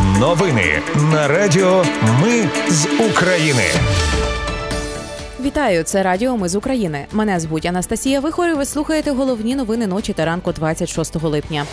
Новини на Радіо Ми з України. Вітаю, це Радіо Ми з України. Мене звуть Анастасія Вихор і Ви слухаєте головні новини ночі та ранку 26 липня.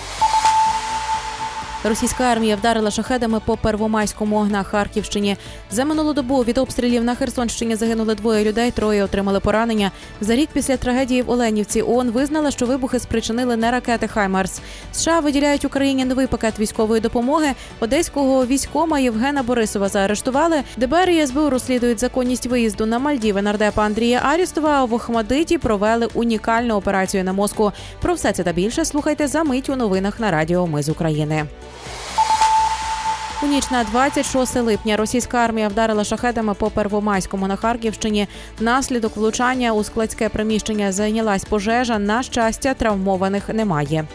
Російська армія вдарила шахедами по Первомайському на Харківщині. За минулу добу від обстрілів на Херсонщині загинули двоє людей, троє отримали поранення. За рік після трагедії в Оленівці ООН визнала, що вибухи спричинили не ракети Хаймарс. США виділяють Україні новий пакет військової допомоги. Одеського військома Євгена Борисова заарештували. ДБР і СБУ розслідують законність виїзду на Мальдіви нардепа Андрія Арістова. А в Охмадиті провели унікальну операцію на мозку. Про все це та більше слухайте за мить у новинах на Радіо Ми з України. У ніч на 26 липня російська армія вдарила шахедами по Первомайському на Харківщині. Внаслідок влучання у складське приміщення зайнялась пожежа. На щастя, травмованих немає.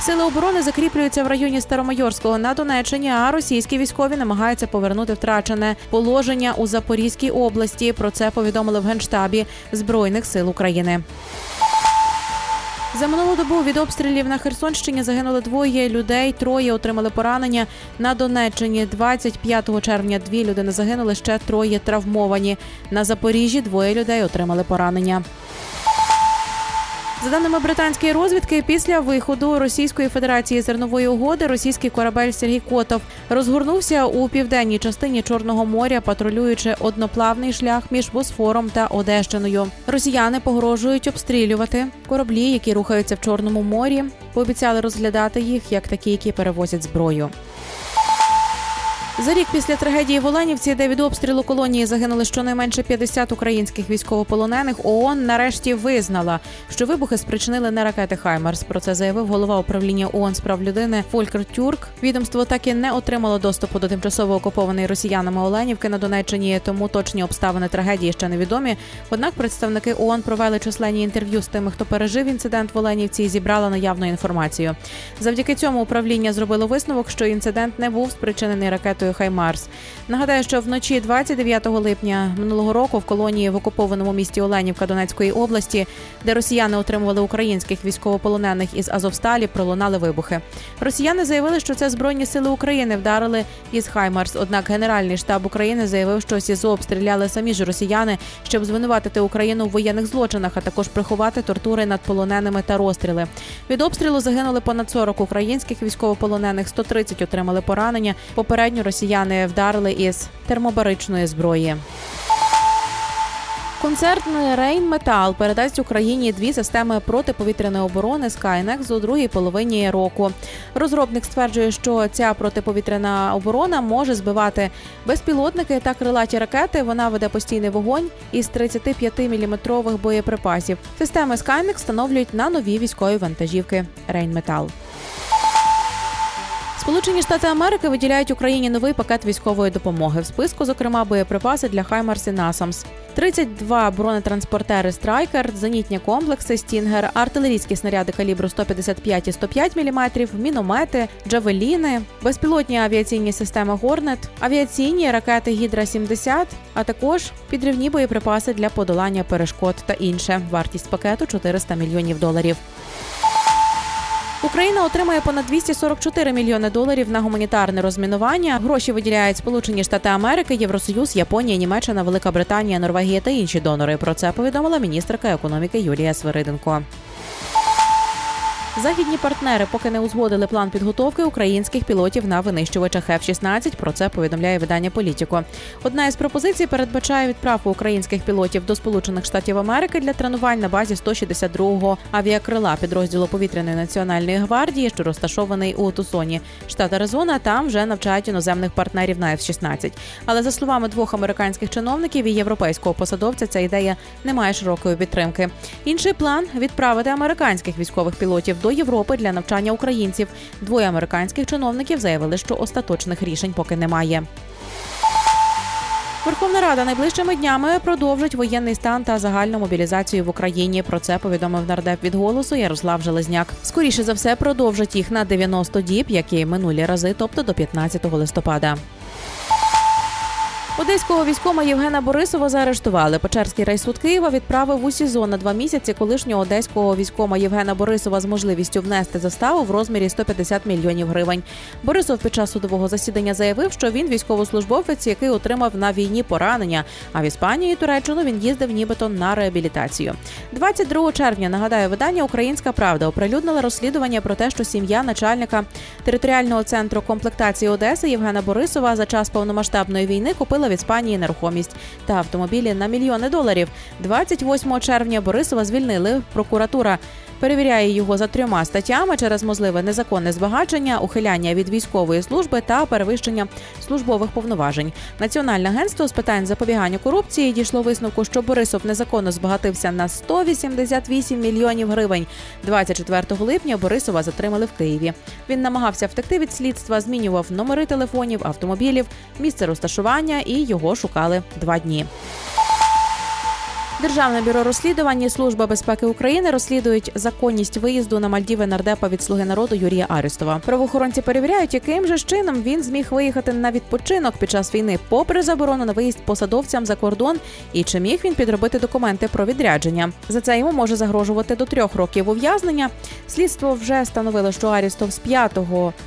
Сили оборони закріплюються в районі Старомайорського на Донеччині, а російські військові намагаються повернути втрачене положення у Запорізькій області. Про це повідомили в генштабі Збройних сил України. За минулу добу від обстрілів на Херсонщині загинули двоє людей, троє отримали поранення. На Донеччині 25 червня дві людини загинули, ще троє травмовані. На Запоріжжі двоє людей отримали поранення. За даними британської розвідки, після виходу Російської Федерації зернової угоди російський корабель Сергій Котов розгорнувся у південній частині Чорного моря, патрулюючи одноплавний шлях між Босфором та Одещиною. Росіяни погрожують обстрілювати кораблі, які рухаються в Чорному морі. Пообіцяли розглядати їх як такі, які перевозять зброю. За рік після трагедії в Оленівці, де від обстрілу колонії загинули щонайменше 50 українських військовополонених, ООН нарешті визнала, що вибухи спричинили не ракети Хаймарс. Про це заявив голова управління ООН з прав людини Фолькер Тюрк. Відомство так і не отримало доступу до тимчасово окупованої росіянами Оленівки на Донеччині, тому точні обставини трагедії ще невідомі. Однак представники ООН провели численні інтерв'ю з тими, хто пережив інцидент в Оленівці і зібрали наявну інформацію. Завдяки цьому управління зробило висновок, що інцидент не був спричинений ракетою Хаймарс. Нагадаю, що вночі 29 липня минулого року в колонії в окупованому місті Оленівка Донецької області, де росіяни отримували українських військовополонених із Азовсталі, пролунали вибухи. Росіяни заявили, що це збройні сили України вдарили із Хаймарс. Однак Генеральний штаб України заявив, що СІЗО обстріляли самі ж росіяни, щоб звинуватити Україну в воєнних злочинах, а також приховати тортури над полоненими та розстріли. Від обстрілу загинули понад 40 українських військовополонених, 130 отримали поранення. Попередньо росіяни вдарили із термобаричної зброї. Концерн Рейн Метал передасть Україні дві системи протиповітряної оборони Skynex у другій половині року. Розробник стверджує, що ця протиповітряна оборона може збивати безпілотники та крилаті ракети. Вона веде постійний вогонь із 35-мм боєприпасів. Системи Skynex встановлюють на нові військові вантажівки Рейн Метал. Сполучені Штати Америки виділяють Україні новий пакет військової допомоги. В списку, зокрема, боєприпаси для Хаймарс і Насамс, 32 бронетранспортери Страйкер, зенітні комплекси, Стінгер, артилерійські снаряди калібру 155 і 105 мм, міномети, джавеліни, безпілотні авіаційні системи Горнет, авіаційні ракети Гідра 70 а також підривні боєприпаси для подолання перешкод та інше. Вартість пакету 400 мільйонів доларів. Україна отримає понад 244 мільйони доларів на гуманітарне розмінування. Гроші виділяють Сполучені Штати Америки, Євросоюз, Японія, Німеччина, Велика Британія, Норвегія та інші донори. Про це повідомила міністерка економіки Юлія Свириденко. Західні партнери поки не узгодили план підготовки українських пілотів на винищувачах F-16. Про це повідомляє видання Політіко. Одна із пропозицій передбачає відправку українських пілотів до Сполучених Штатів Америки для тренувань на базі 162-го авіакрила підрозділу повітряної національної гвардії, що розташований у Тусоні, штат Аризона. Там вже навчають іноземних партнерів на F-16. Але за словами двох американських чиновників і європейського посадовця, ця ідея не має широкої підтримки. Інший план відправити американських військових пілотів до Європи для навчання українців. Двоє американських чиновників заявили, що остаточних рішень поки немає. Верховна Рада найближчими днями продовжить воєнний стан та загальну мобілізацію в Україні. Про це повідомив нардеп від голосу Ярослав Железняк. Скоріше за все продовжить їх на 90 діб, як і минулі рази, тобто до 15 листопада. Одеського військома Євгена Борисова заарештували. Печерський райсуд Києва відправив у СІЗО на два місяці колишнього одеського військома Євгена Борисова з можливістю внести заставу в розмірі 150 мільйонів гривень. Борисов під час судового засідання заявив, що він військовослужбовець, який отримав на війні поранення. А в Іспанію і Туреччину він їздив нібито на реабілітацію. 22 червня нагадаю, видання Українська Правда оприлюднила розслідування про те, що сім'я начальника територіального центру комплектації Одеси Євгена Борисова за час повномасштабної війни купила в Іспанії нерухомість та автомобілі на мільйони доларів. 28 червня Борисова звільнили. Прокуратура перевіряє його за трьома статтями через можливе незаконне збагачення, ухиляння від військової служби та перевищення службових повноважень. Національне агентство з питань запобігання корупції дійшло висновку, що Борисов незаконно збагатився на 188 мільйонів гривень. 24 липня Борисова затримали в Києві. Він намагався втекти від слідства, змінював номери телефонів, автомобілів, місце розташування і його шукали два дні. Державне бюро розслідувань і служба безпеки України розслідують законність виїзду на Мальдіви нардепа від слуги народу Юрія Арестова. Правоохоронці перевіряють, яким же чином він зміг виїхати на відпочинок під час війни, попри заборону на виїзд посадовцям за кордон, і чи міг він підробити документи про відрядження. За це йому може загрожувати до трьох років ув'язнення. Слідство вже встановило, що Арістов з 5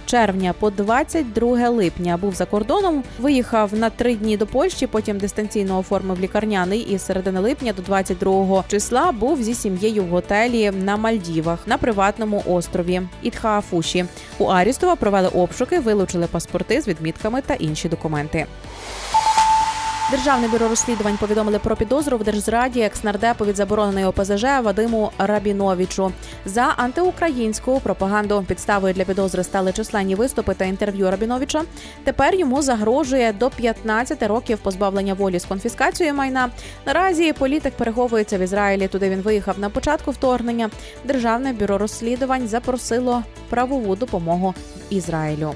червня по 22 липня був за кордоном. Виїхав на три дні до Польщі, потім дистанційно оформив лікарняний і середини липня до 22 числа був зі сім'єю в готелі на Мальдівах на приватному острові Ітхаафуші. У Арістова провели обшуки, вилучили паспорти з відмітками та інші документи. Державне бюро розслідувань повідомили про підозру в держзраді екснардепу від забороненої ОПЗЖ Вадиму Рабіновичу за антиукраїнську пропаганду. Підставою для підозри стали численні виступи та інтерв'ю Рабіновича. Тепер йому загрожує до 15 років позбавлення волі з конфіскацією майна. Наразі політик переховується в Ізраїлі. Туди він виїхав на початку вторгнення. Державне бюро розслідувань запросило правову допомогу Ізраїлю.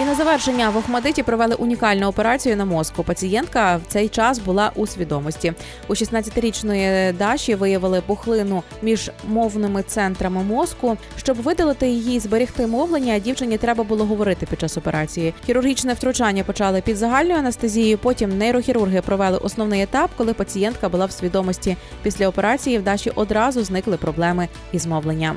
І на завершення в Охмадиті провели унікальну операцію на мозку. Пацієнтка в цей час була у свідомості. У 16-річної Даші виявили пухлину між мовними центрами мозку. Щоб видалити її і зберегти мовлення, дівчині треба було говорити під час операції. Хірургічне втручання почали під загальною анестезією. Потім нейрохірурги провели основний етап, коли пацієнтка була в свідомості. Після операції в Даші одразу зникли проблеми із мовленням.